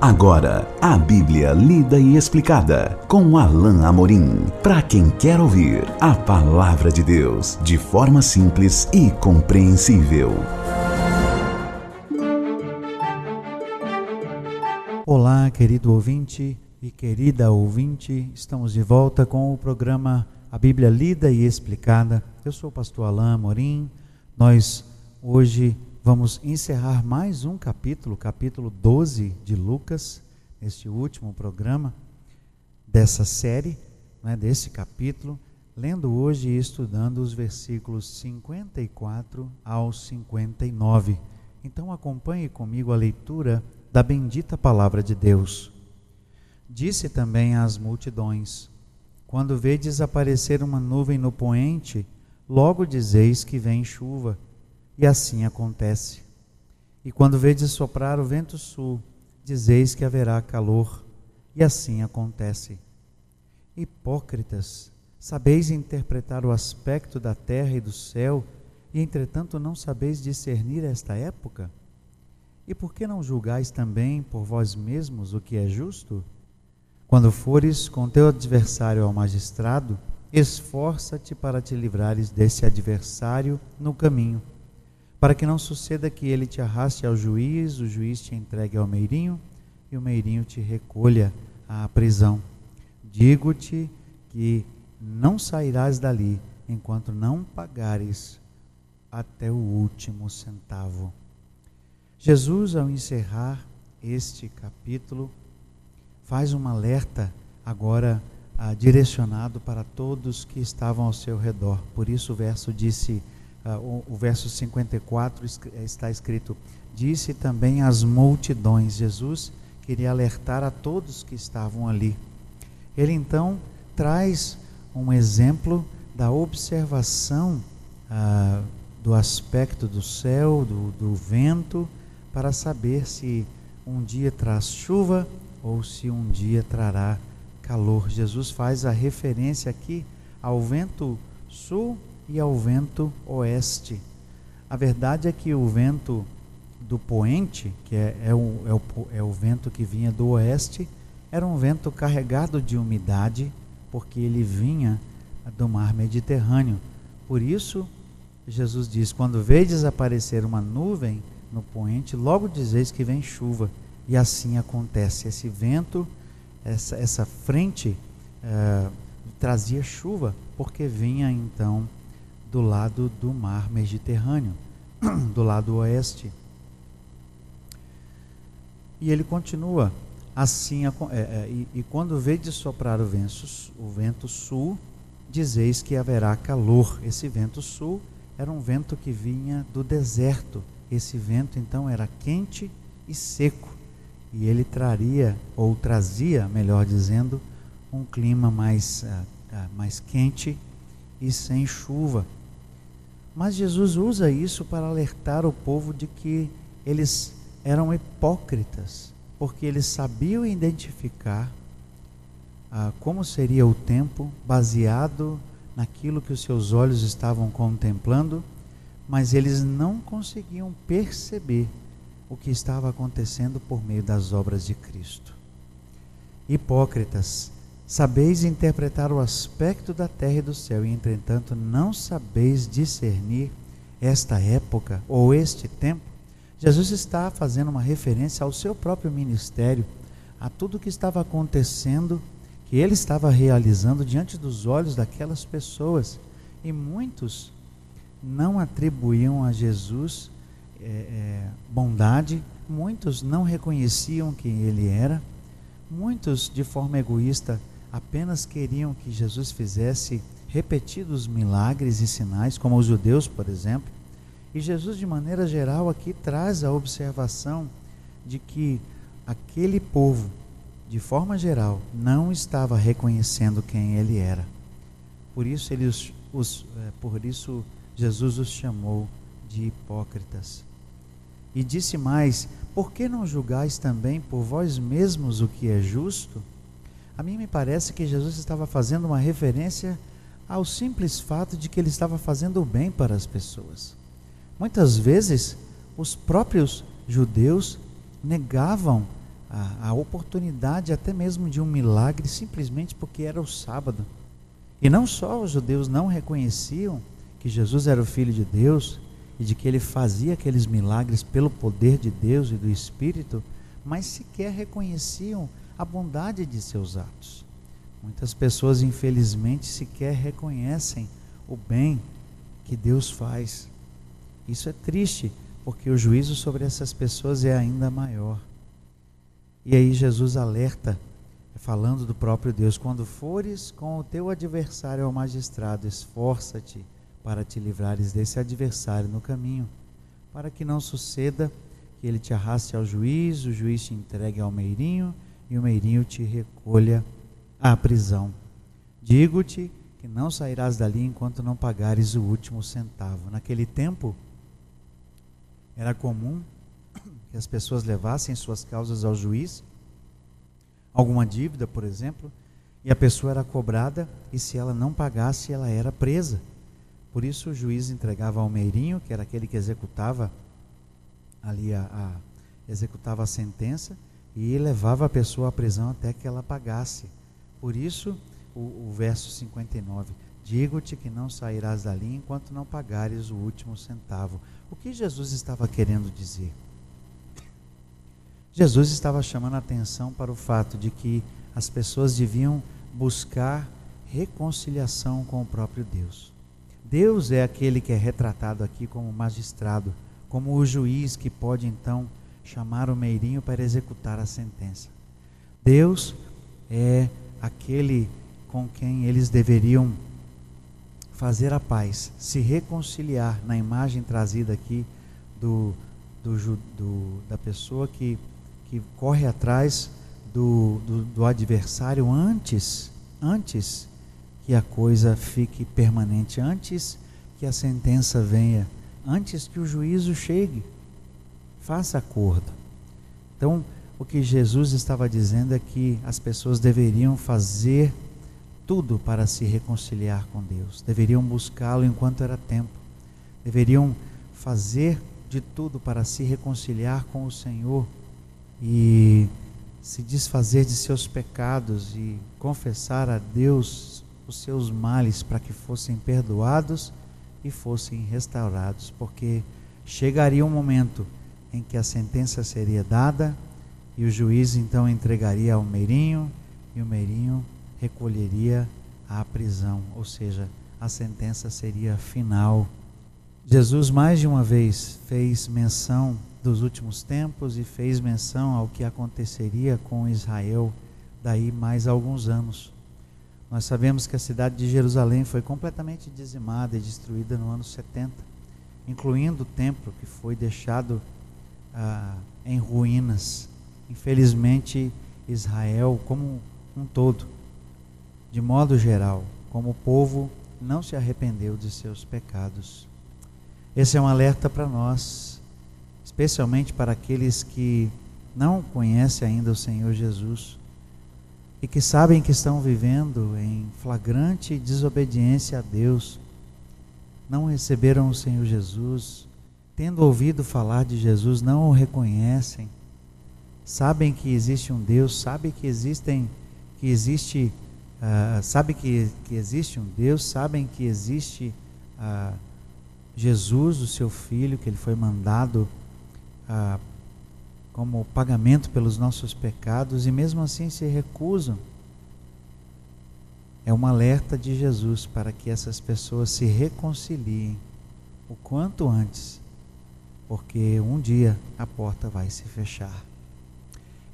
Agora, a Bíblia lida e explicada com Alain Amorim. Para quem quer ouvir a palavra de Deus de forma simples e compreensível. Olá, querido ouvinte e querida ouvinte. Estamos de volta com o programa A Bíblia lida e explicada. Eu sou o pastor Alain Amorim. Nós hoje Vamos encerrar mais um capítulo, capítulo 12 de Lucas, este último programa dessa série, né, desse capítulo, lendo hoje e estudando os versículos 54 ao 59. Então acompanhe comigo a leitura da bendita palavra de Deus. Disse também às multidões: Quando vedes aparecer uma nuvem no poente, logo dizeis que vem chuva e assim acontece. E quando vedes soprar o vento sul, dizeis que haverá calor, e assim acontece. Hipócritas, sabeis interpretar o aspecto da terra e do céu, e entretanto não sabeis discernir esta época? E por que não julgais também por vós mesmos o que é justo? Quando fores com teu adversário ao magistrado, esforça-te para te livrares desse adversário no caminho para que não suceda que ele te arraste ao juiz, o juiz te entregue ao meirinho e o meirinho te recolha à prisão. Digo-te que não sairás dali enquanto não pagares até o último centavo. Jesus, ao encerrar este capítulo, faz um alerta agora ah, direcionado para todos que estavam ao seu redor. Por isso o verso disse o, o verso 54 está escrito: Disse também às multidões. Jesus queria alertar a todos que estavam ali. Ele então traz um exemplo da observação uh, do aspecto do céu, do, do vento, para saber se um dia traz chuva ou se um dia trará calor. Jesus faz a referência aqui ao vento sul e ao vento oeste. A verdade é que o vento do poente, que é, é, o, é, o, é o vento que vinha do oeste, era um vento carregado de umidade, porque ele vinha do mar Mediterrâneo. Por isso, Jesus diz: quando vedes aparecer uma nuvem no poente, logo dizeis que vem chuva. E assim acontece. Esse vento, essa, essa frente, eh, trazia chuva, porque vinha então do lado do mar Mediterrâneo, do lado oeste. E ele continua assim, é, é, e, e, quando vedes soprar o vento, o vento sul, dizeis que haverá calor. Esse vento sul era um vento que vinha do deserto. Esse vento então era quente e seco. E ele traria, ou trazia, melhor dizendo, um clima mais, uh, uh, mais quente e sem chuva. Mas Jesus usa isso para alertar o povo de que eles eram hipócritas, porque eles sabiam identificar ah, como seria o tempo baseado naquilo que os seus olhos estavam contemplando, mas eles não conseguiam perceber o que estava acontecendo por meio das obras de Cristo. Hipócritas, Sabeis interpretar o aspecto da terra e do céu, e entretanto não sabeis discernir esta época ou este tempo. Jesus está fazendo uma referência ao seu próprio ministério, a tudo o que estava acontecendo, que ele estava realizando diante dos olhos daquelas pessoas. E muitos não atribuíam a Jesus é, é, bondade, muitos não reconheciam quem ele era, muitos, de forma egoísta, apenas queriam que Jesus fizesse repetidos milagres e sinais, como os judeus, por exemplo. E Jesus, de maneira geral, aqui traz a observação de que aquele povo, de forma geral, não estava reconhecendo quem ele era. Por isso, ele os, os, é, por isso Jesus os chamou de hipócritas. E disse mais: Por que não julgais também por vós mesmos o que é justo? A mim me parece que Jesus estava fazendo uma referência ao simples fato de que ele estava fazendo o bem para as pessoas. Muitas vezes, os próprios judeus negavam a, a oportunidade até mesmo de um milagre simplesmente porque era o sábado. E não só os judeus não reconheciam que Jesus era o Filho de Deus e de que ele fazia aqueles milagres pelo poder de Deus e do Espírito, mas sequer reconheciam a bondade de seus atos. Muitas pessoas, infelizmente, sequer reconhecem o bem que Deus faz. Isso é triste, porque o juízo sobre essas pessoas é ainda maior. E aí Jesus alerta, falando do próprio Deus: quando fores com o teu adversário ao magistrado, esforça-te para te livrares desse adversário no caminho, para que não suceda que ele te arraste ao juiz, o juiz te entregue ao meirinho e o meirinho te recolha à prisão. Digo-te que não sairás dali enquanto não pagares o último centavo. Naquele tempo, era comum que as pessoas levassem suas causas ao juiz, alguma dívida, por exemplo, e a pessoa era cobrada e se ela não pagasse, ela era presa. Por isso o juiz entregava ao meirinho, que era aquele que executava ali a, a executava a sentença e levava a pessoa à prisão até que ela pagasse. Por isso o, o verso 59, digo-te que não sairás dali enquanto não pagares o último centavo. O que Jesus estava querendo dizer? Jesus estava chamando a atenção para o fato de que as pessoas deviam buscar reconciliação com o próprio Deus. Deus é aquele que é retratado aqui como magistrado, como o juiz que pode então chamar o meirinho para executar a sentença. Deus é aquele com quem eles deveriam fazer a paz, se reconciliar na imagem trazida aqui do, do, do da pessoa que, que corre atrás do, do, do adversário antes, antes que a coisa fique permanente, antes que a sentença venha, antes que o juízo chegue. Faça acordo. Então, o que Jesus estava dizendo é que as pessoas deveriam fazer tudo para se reconciliar com Deus, deveriam buscá-lo enquanto era tempo, deveriam fazer de tudo para se reconciliar com o Senhor e se desfazer de seus pecados e confessar a Deus os seus males para que fossem perdoados e fossem restaurados, porque chegaria um momento em que a sentença seria dada e o juiz então entregaria ao meirinho e o meirinho recolheria à prisão, ou seja, a sentença seria final. Jesus mais de uma vez fez menção dos últimos tempos e fez menção ao que aconteceria com Israel daí mais alguns anos. Nós sabemos que a cidade de Jerusalém foi completamente dizimada e destruída no ano 70, incluindo o templo que foi deixado ah, em ruínas. Infelizmente, Israel, como um todo, de modo geral, como povo, não se arrependeu de seus pecados. Esse é um alerta para nós, especialmente para aqueles que não conhecem ainda o Senhor Jesus e que sabem que estão vivendo em flagrante desobediência a Deus, não receberam o Senhor Jesus, tendo ouvido falar de Jesus, não o reconhecem, sabem que existe um Deus, sabem que existem, que existe, uh, sabe que, que existe um Deus, sabem que existe uh, Jesus, o seu Filho, que ele foi mandado uh, como pagamento pelos nossos pecados e mesmo assim se recusam. É um alerta de Jesus para que essas pessoas se reconciliem o quanto antes, porque um dia a porta vai se fechar.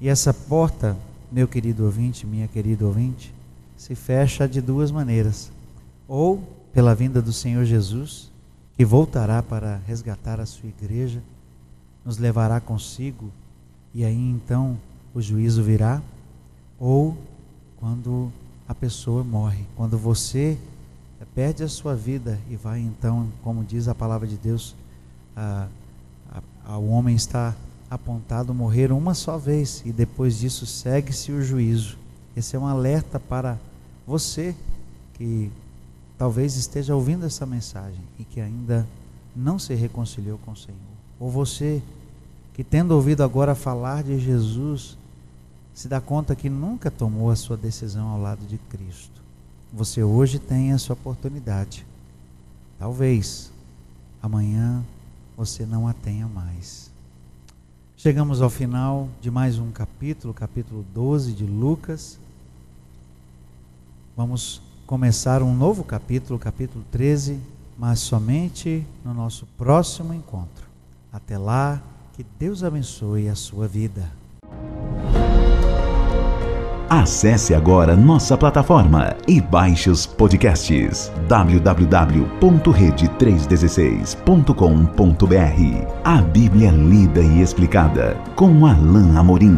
E essa porta, meu querido ouvinte, minha querida ouvinte, se fecha de duas maneiras: ou pela vinda do Senhor Jesus, que voltará para resgatar a sua igreja, nos levará consigo e aí então o juízo virá, ou quando a pessoa morre, quando você perde a sua vida e vai então, como diz a palavra de Deus, a, a, a, o homem está apontado morrer uma só vez e depois disso segue-se o juízo. Esse é um alerta para você que talvez esteja ouvindo essa mensagem e que ainda não se reconciliou com o Senhor. Ou você que tendo ouvido agora falar de Jesus, se dá conta que nunca tomou a sua decisão ao lado de Cristo. Você hoje tem a sua oportunidade. Talvez amanhã você não a tenha mais. Chegamos ao final de mais um capítulo, capítulo 12 de Lucas. Vamos começar um novo capítulo, capítulo 13, mas somente no nosso próximo encontro. Até lá, que Deus abençoe a sua vida. Acesse agora nossa plataforma e baixe os podcasts www.rede316.com.br. A Bíblia lida e explicada com Alain Amorim.